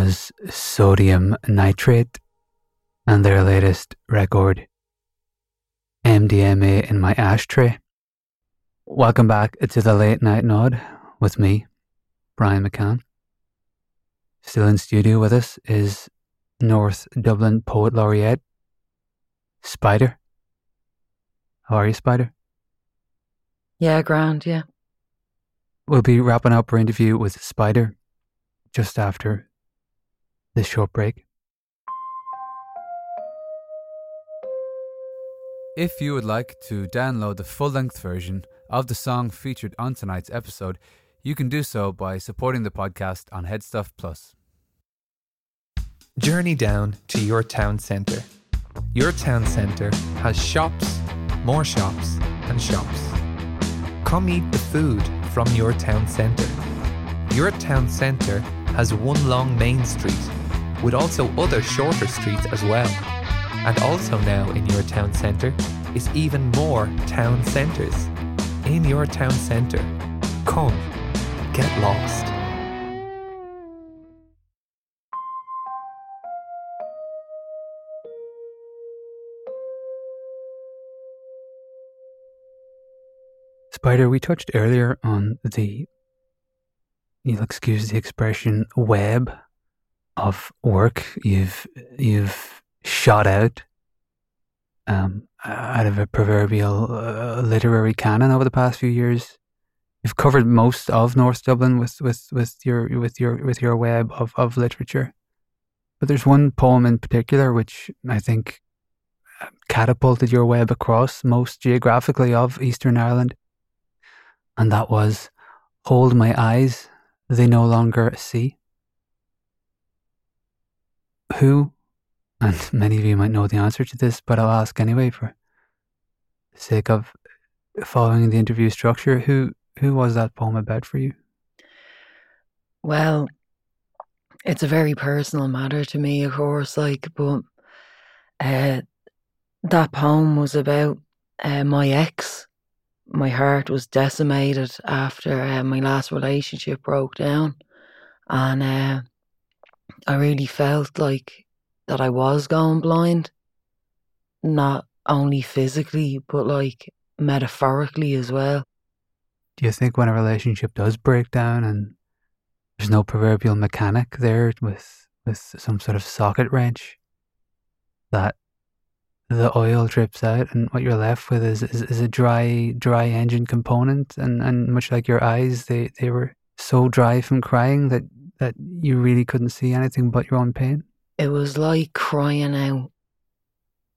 Was Sodium Nitrate and their latest record, MDMA in My Ashtray. Welcome back to the Late Night Nod with me, Brian McCann. Still in studio with us is North Dublin Poet Laureate, Spider. How are you, Spider? Yeah, grand, yeah. We'll be wrapping up our interview with Spider just after this short break. If you would like to download the full length version of the song featured on tonight's episode, you can do so by supporting the podcast on Headstuff Plus. Journey down to your town centre. Your town centre has shops, more shops, and shops. Come eat the food from your town centre. Your town centre has one long main street, with also other shorter streets as well. And also now in your town centre is even more town centres. In your town centre, come, get lost. Spider, we touched earlier on the, you'll excuse the expression, web of work you've you've shot out um, out of a proverbial uh, literary canon over the past few years. You've covered most of North Dublin with, with, with your with your with your web of, of literature, but there's one poem in particular which I think uh, catapulted your web across most geographically of Eastern Ireland, and that was "Hold My Eyes, They No Longer See." Who and many of you might know the answer to this, but I'll ask anyway for the sake of following the interview structure. Who who was that poem about for you? Well, it's a very personal matter to me, of course, like, but uh, that poem was about uh, my ex. My heart was decimated after uh, my last relationship broke down. And I really felt like that I was going blind, not only physically, but like metaphorically as well. Do you think when a relationship does break down and there's no proverbial mechanic there with with some sort of socket wrench, that the oil drips out and what you're left with is, is, is a dry dry engine component and, and much like your eyes they, they were so dry from crying that, that you really couldn't see anything but your own pain? It was like crying out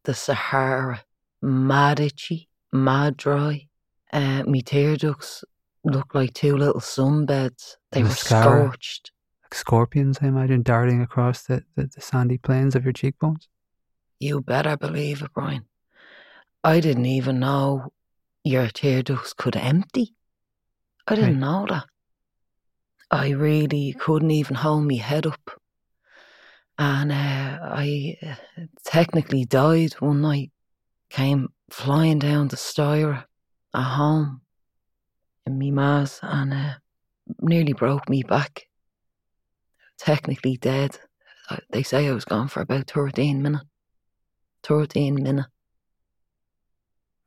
the Sahara, mad itchy, mad dry. Uh, me tear ducts looked like two little sunbeds. They were Mascara. scorched. Like scorpions, I imagine, darting across the, the, the sandy plains of your cheekbones. You better believe it, Brian. I didn't even know your tear ducts could empty. I didn't know that. I really couldn't even hold me head up. And uh, I uh, technically died one night. Came flying down the Styra at home in me ma's and uh, nearly broke me back. Technically dead. They say I was gone for about 13 minutes. 13 minutes.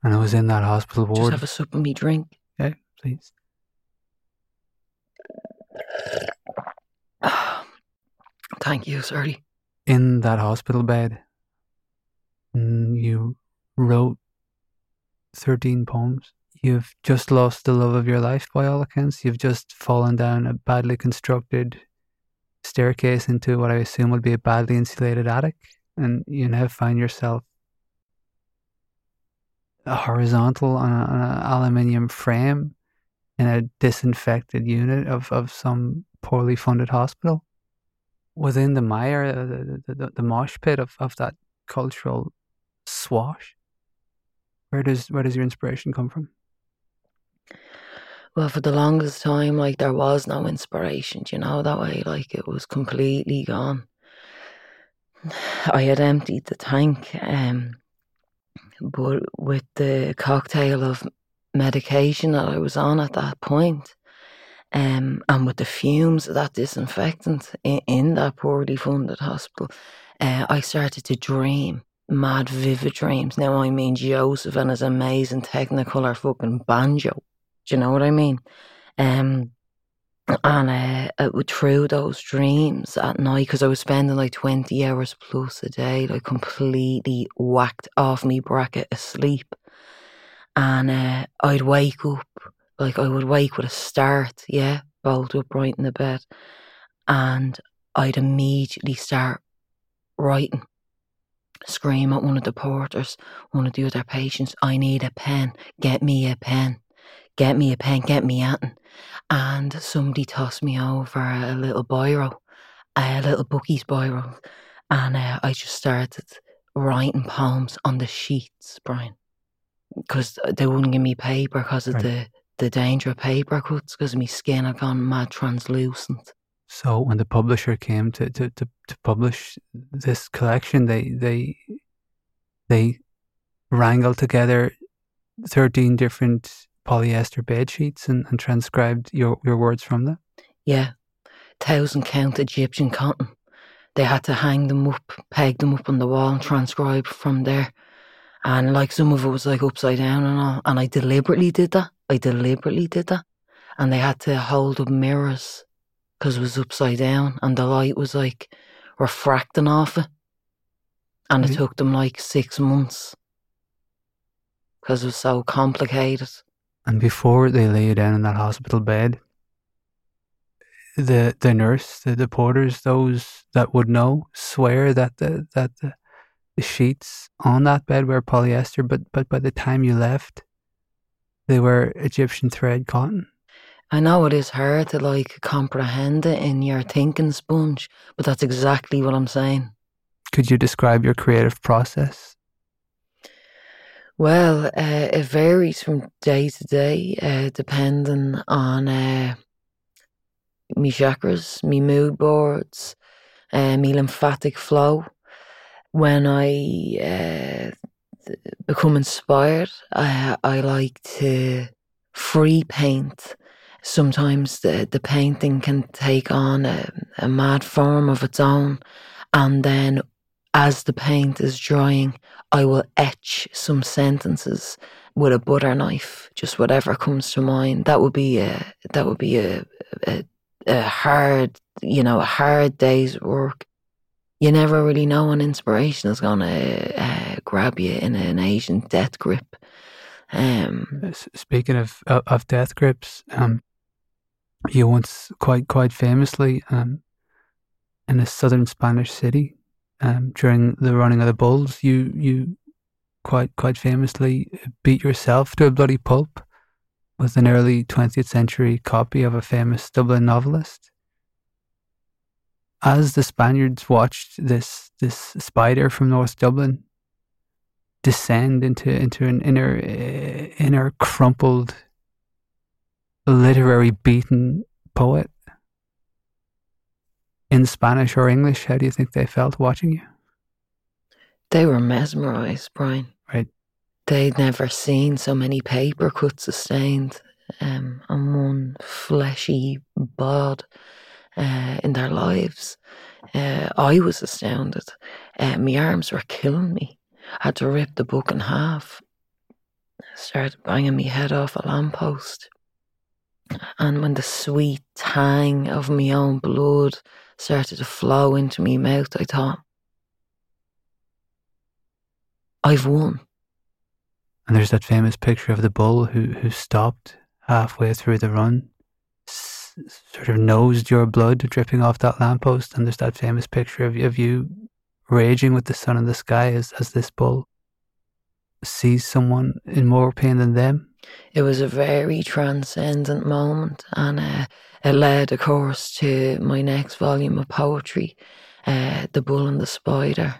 And I was in that hospital ward. Just have a sip of me drink. Okay, please. Thank you, Serdy. In that hospital bed, mm, you wrote 13 poems. You've just lost the love of your life by all accounts. You've just fallen down a badly constructed staircase into what I assume would be a badly insulated attic. And you now find yourself a horizontal on an aluminium frame in a disinfected unit of, of some poorly funded hospital. Within the mire, the, the, the, mosh pit of, of that cultural swash, where does where does your inspiration come from? Well, for the longest time, like there was no inspiration, you know, that way, like it was completely gone. I had emptied the tank, um, but with the cocktail of medication that I was on at that point, um, and with the fumes of that disinfectant in, in that poorly funded hospital, uh, I started to dream mad, vivid dreams. Now, I mean Joseph and his amazing Technicolor fucking banjo. Do you know what I mean? Um, and uh, it would through those dreams at night because I was spending like 20 hours plus a day, like completely whacked off me bracket asleep. And uh, I'd wake up, like I would wake with a start, yeah, bolt upright in the bed. And I'd immediately start writing, scream at one of the porters, one of the other patients, I need a pen, get me a pen get me a pen, get me at And somebody tossed me over a little biro, a little bookie's biro. And uh, I just started writing poems on the sheets, Brian. Because they wouldn't give me paper because of Right. the, the danger of paper cuts, because my skin had gone mad translucent. So when the publisher came to, to, to, to publish this collection, they they they wrangled together thirteen different polyester bed sheets and, and transcribed your, your words from them. Yeah, thousand count Egyptian cotton. They had to hang them up, peg them up on the wall, and transcribe from there. And like some of it was like upside down and all. And I deliberately did that. I deliberately did that. And they had to hold up mirrors because it was upside down, and the light was like refracting off it. And it took them like six months because it was so complicated. And before they lay you down in that hospital bed, the the nurse, the, the porters, those that would know, swear that the that the, the sheets on that bed were polyester, but but by the time you left, they were Egyptian thread cotton. I know it is hard to like comprehend it in your thinking sponge, but that's exactly what I'm saying. Could you describe your creative process? Well, uh, it varies from day to day, uh, depending on uh, me chakras, me mood boards, uh, me lymphatic flow. When I uh, become inspired, I, I like to free paint. Sometimes the, the painting can take on a, a mad form of its own, and then as the paint is drying, I will etch some sentences with a butter knife, just whatever comes to mind. That would be a that would be a a, a hard, you know, a hard day's work. You never really know when inspiration is gonna uh, grab you in an Asian death grip. Um, Speaking of of, death grips, um, you once quite quite famously um, in a southern Spanish city um, during the running of the bulls, you you quite quite famously beat yourself to a bloody pulp with an early twentieth century copy of a famous Dublin novelist. As the Spaniards watched this this spider from North Dublin descend into into an inner uh, inner crumpled literary beaten poet in Spanish or English, how do you think they felt watching you? They were mesmerised, Brian. Right. They'd never seen so many paper cuts sustained um, on one fleshy bod uh, in their lives. Uh, I was astounded. Uh, my arms were killing me. I had to rip the book in half. I Started banging my head off a lamppost. And when the sweet tang of my own blood started to flow into my mouth, I thought, I've won. And there's that famous picture of the bull who, who stopped halfway through the run, sort of nosed your blood dripping off that lamppost. And there's that famous picture of, of you raging with the sun in the sky as, as this bull sees someone in more pain than them. It was a very transcendent moment, and uh, it led, of course, to my next volume of poetry, uh, The Bull and the Spider.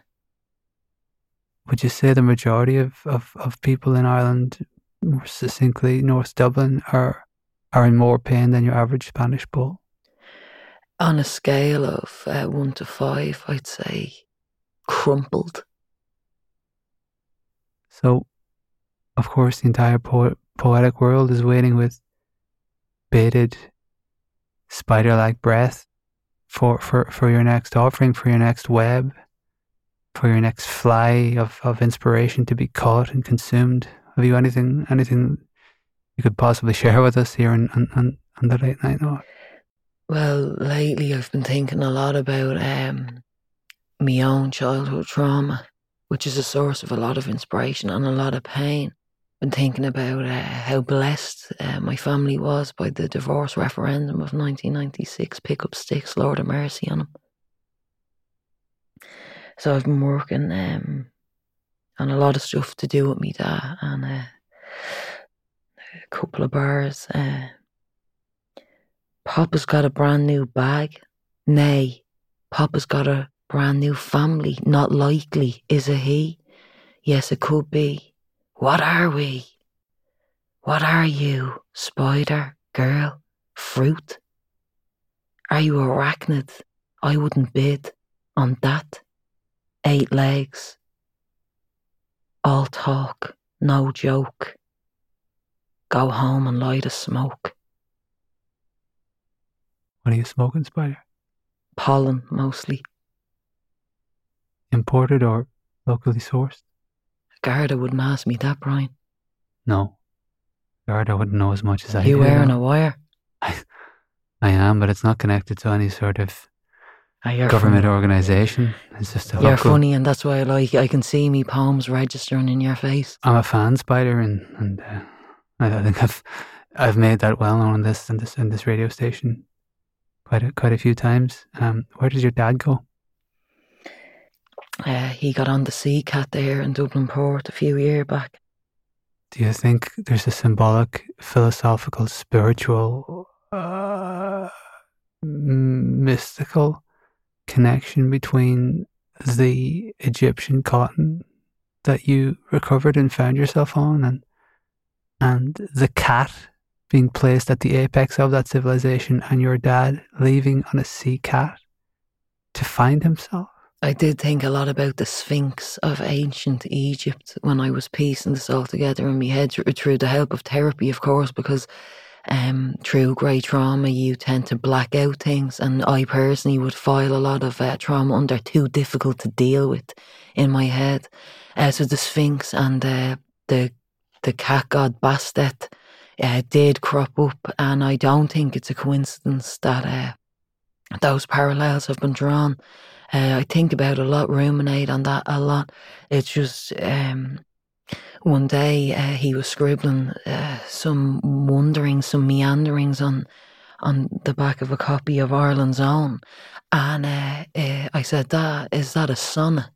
Would you say the majority of, of, of people in Ireland, more succinctly North Dublin, are are in more pain than your average Spanish bull? On a scale of uh, one to five, I'd say crumpled. So, of course, the entire po- poetic world is waiting with bated, spider like breath for, for, for your next offering, for your next web, for your next fly of, of inspiration to be caught and consumed. Have you anything anything you could possibly share with us here on, on, on, the late night nod? Well, lately I've been thinking a lot about um, my own childhood trauma, which is a source of a lot of inspiration and a lot of pain. Been thinking about uh, how blessed uh, my family was by the divorce referendum of 1996. Pick up sticks, Lord of mercy on them. So I've been working um, on a lot of stuff to do with me dad and uh, couple of bars. Uh, Papa's got a brand new bag. Nay, Papa's got a brand new family. Not likely, is it he? Yes, it could be. What are we? What are you, spider, girl, fruit? Are you arachnid? I wouldn't bid on that. Eight legs. All talk, no joke. Go home and light a smoke. What are you smoking, Spider? Pollen, mostly. Imported or locally sourced? Garda wouldn't ask me that, Brian. No. I wouldn't know as much as I you do. You wearing a wire? I am, but it's not connected to any sort of Ah, you're government funny. organization. It's just a You're funny, and that's why I like. I can see me palms registering in your face. I'm a fan spider, and and uh, I, I think I've I've made that well known in this in this in this radio station quite a, quite a few times. Um, where does your dad go? Uh, he got on the sea cat there in Dublin Port a few year back. Do you think there's a symbolic, philosophical, spiritual, uh, mystical connection between the Egyptian cotton that you recovered and found yourself on, and and the cat being placed at the apex of that civilization, and your dad leaving on a sea cat to find himself? I did think a lot about the Sphinx of ancient Egypt when I was piecing this all together in my head through, the help of therapy, of course, because um, through great trauma you tend to black out things, and I personally would file a lot of uh, trauma under too difficult to deal with in my head. Uh, so the Sphinx and uh, the the cat god Bastet uh, did crop up, and I don't think it's a coincidence that uh, those parallels have been drawn. Uh, I think about a lot, ruminate on that a lot. It's just um, one day he was scribbling some wonderings, some meanderings on on the back of a copy of Ireland's Own, and I said, "That is that a sonnet?"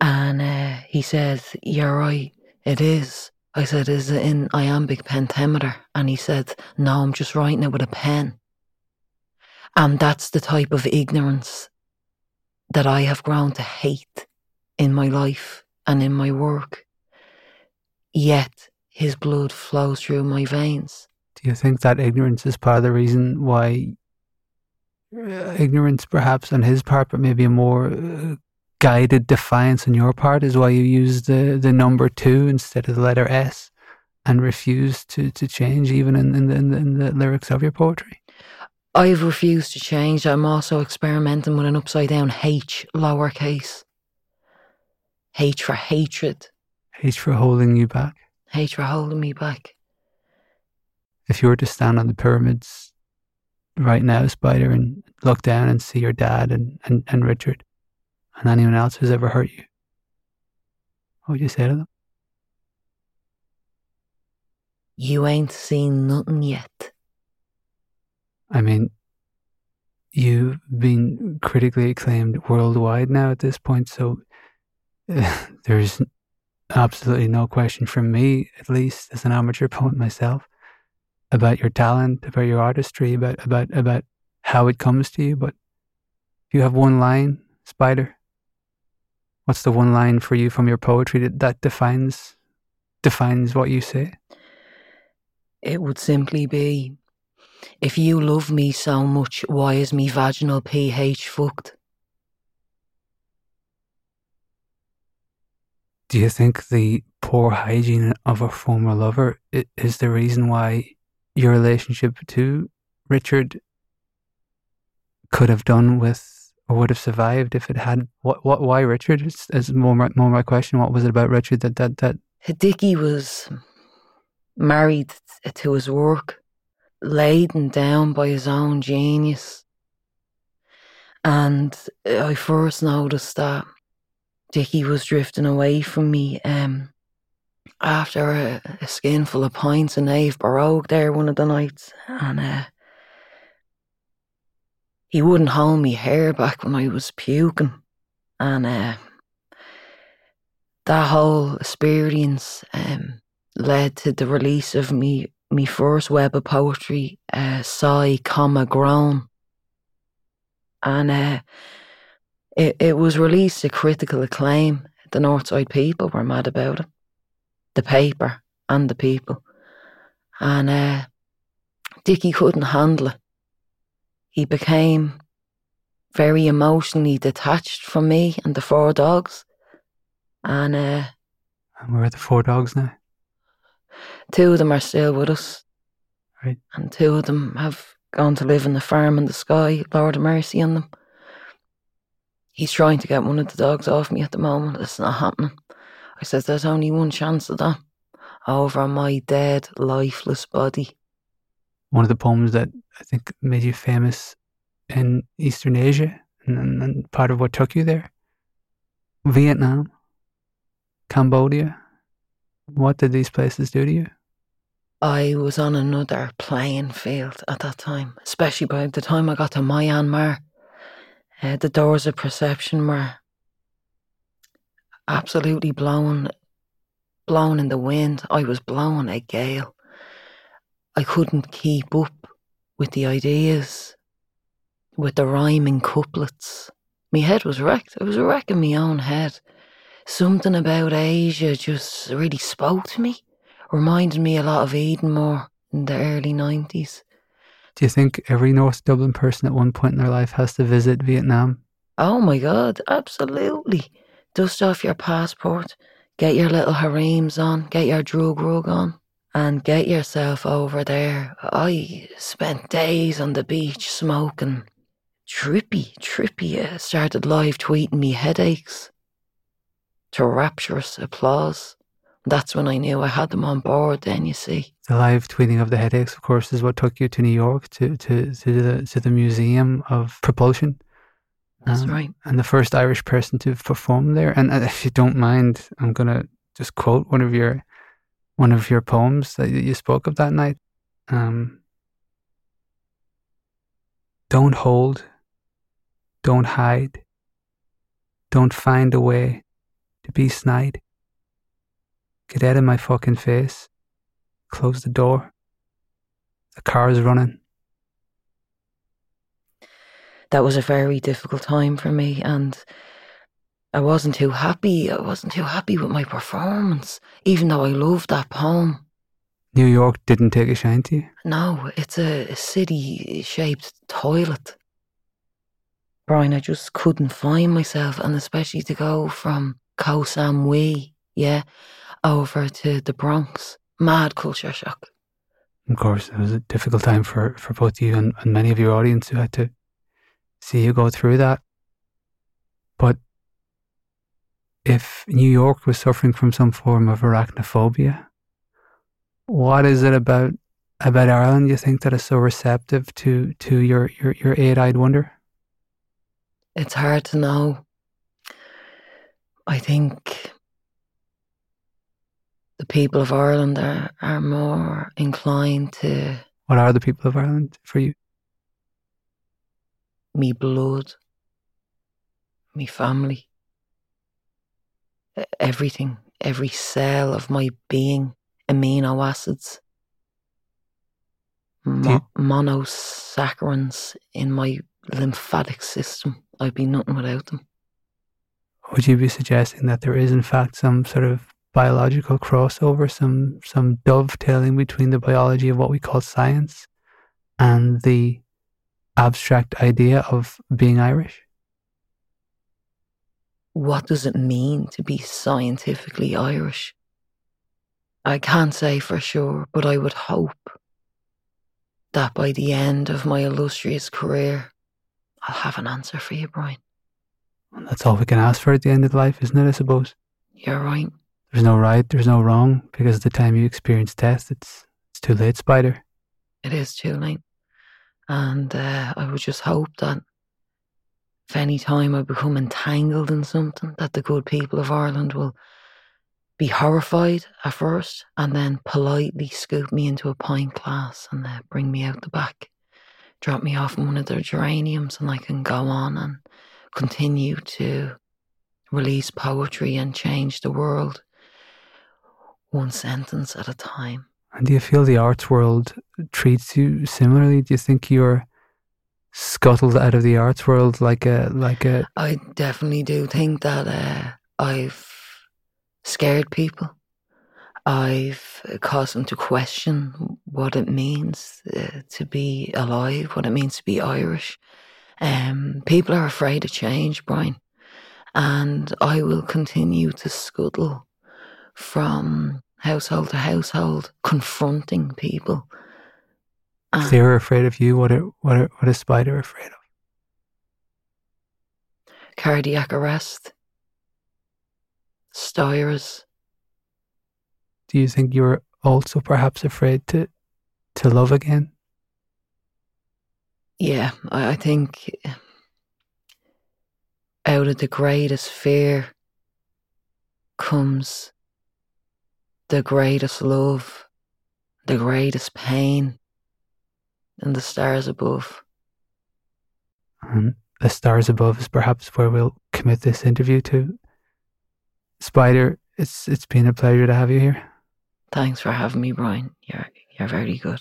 And he said, "You're right, it is." I said, "Is it in iambic pentameter?" And he said, "No, I'm just writing it with a pen." And that's the type of ignorance that I have grown to hate in my life and in my work. Yet his blood flows through my veins. Do you think that ignorance is part of the reason why uh, ignorance, perhaps, on his part, but maybe a more uh, guided defiance on your part is why you use the, the number two instead of the letter S and refuse to, to change even in, in, the, in, the, in the lyrics of your poetry? I've refused to change. I'm also experimenting with an upside down H, lowercase. H for hatred, H for holding you back. H for holding me back. If you were to stand on the pyramids right now, Spider, and look down and see your dad and, and, and Richard and anyone else who's ever hurt you, what would you say to them? You ain't seen nothing yet. I mean, you've been critically acclaimed worldwide now at this point, so uh, there's absolutely no question from me, at least as an amateur poet myself, about your talent, about your artistry, about about about how it comes to you. But if you have one line, Spider, what's the one line for you from your poetry that, that defines defines what you say? It would simply be if you love me so much, why is me vaginal pH fucked? Do you think the poor hygiene of a former lover is the reason why your relationship to Richard could have done with would have survived if it had what what why Richard is, is more my, more my question what was it about Richard that that that Dickie was married to his work, laden down by his own genius. And I first noticed that Dickie was drifting away from me um, after a, a skinful of pints in Ave Baroque there one of the nights. And uh, he wouldn't hold me hair back when I was puking. And uh, that whole experience um, led to the release of me me first web of poetry, uh, sigh, comma, groan, and uh, it it was released to critical acclaim. The Northside people were mad about it, the paper and the people, and uh, Dickie couldn't handle it. He became very emotionally detached from me and the four dogs, and uh, and where are the four dogs now? Two of them are still with us. Right. And two of them have gone to live in the farm in the sky. Lord of mercy on them. He's trying to get one of the dogs off me at the moment. It's not happening. I said, there's only one chance of that. Over my dead, lifeless body. One of the poems that I think made you famous in Eastern Asia and, and, part of what took you there. Vietnam, Cambodia. What did these places do to you? I was on another playing field at that time, especially by the time I got to Myanmar. Uh, the doors of perception were absolutely blown, blown in the wind. I was blown a gale. I couldn't keep up with the ideas, with the rhyming couplets. My head was wrecked. I was wrecking my own head. Something about Asia just really spoke to me reminded me a lot of Edenmore in the early 90s. Do you think every North Dublin person at one point in their life has to visit Vietnam? Oh my God, absolutely. Dust off your passport, get your little harems on, get your drug rug on, and get yourself over there. I spent days on the beach smoking. Trippy, trippy. uh, started live tweeting me headaches to rapturous applause. That's when I knew I had them on board. Then you see, The live tweeting of the headaches, of course, is what took you to New York to to, to the to the Museum of Propulsion. that's Um, right. and the first Irish person to perform there. And uh, if you don't mind, I'm gonna just quote one of your one of your poems that you spoke of that night. Um, don't hold, don't hide, don't find a way to be snide. Get out of my fucking face. Close the door. The car is running. that was a very difficult time for me and I wasn't too happy. I wasn't too happy with my performance, even though I loved that poem. New York didn't take a shine to you. No, it's a, city shaped toilet. Brian, I just couldn't find myself, and especially to go from Koh Samui, yeah, over to the Bronx. Mad culture shock. Of course, it was a difficult time for, for both you and, and many of your audience who had to see you go through that. But if New York was suffering from some form of arachnophobia, what is it about about Ireland you think that is so receptive to to your your, your eight eyed wonder? It's hard to know. I think the people of Ireland are, are more inclined to What are the people of Ireland for you? me blood, me family, everything, every cell of my being, amino acids, mo- monosaccharides in my lymphatic system. I'd be nothing without them. Would you be suggesting that there is in fact some sort of biological crossover, some some dovetailing between the biology of what we call science and the abstract idea of being Irish? What does it mean to be scientifically Irish? I can't say for sure, but I would hope that by the end of my illustrious career, I'll have an answer for you, Brian. And that's all we can ask for at the end of life, isn't it? I suppose. You're right. There's no right, there's no wrong, because at the time you experience death, it's it's too late, Spider. It is too late. And uh, I would just hope that if any time I become entangled in something, that the good people of Ireland will be horrified at first and then politely scoop me into a pint glass and uh, bring me out the back, drop me off in one of their geraniums, and I can go on and continue to release poetry and change the world one sentence at a time. And do you feel the arts world treats you similarly? Do you think you're scuttled out of the arts world like a like a I definitely do think that uh, I've scared people. I've caused them to question what it means uh, to be alive, what it means to be Irish. Um, people are afraid of change, Brian, and I will continue to scuttle from household to household, confronting people. If uh. they were afraid of you, what are, what are, what is Spider afraid of? cardiac arrest, stires. Do you think you're also perhaps afraid to to love again? Yeah, I, I think out of the greatest fear comes the greatest love, the greatest pain, and the stars above. And the stars above is perhaps where we'll commit this interview to. Spider, it's it's been a pleasure to have you here. Thanks for having me, Brian. You're you're very good.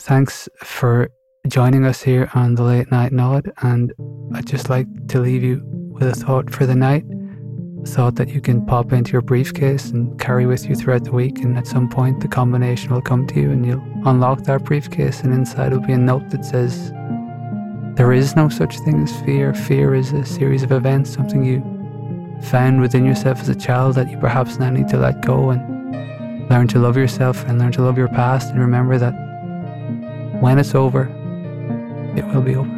Thanks for joining us here on the late night nod, and I'd just like to leave you with a thought for the night. Thought that you can pop into your briefcase and carry with you throughout the week, and at some point the combination will come to you, and you'll unlock that briefcase, and inside will be a note that says, "There is no such thing as fear. Fear is a series of events, something you found within yourself as a child that you perhaps now need to let go and learn to love yourself and learn to love your past, and remember that." When it's over, it will be over.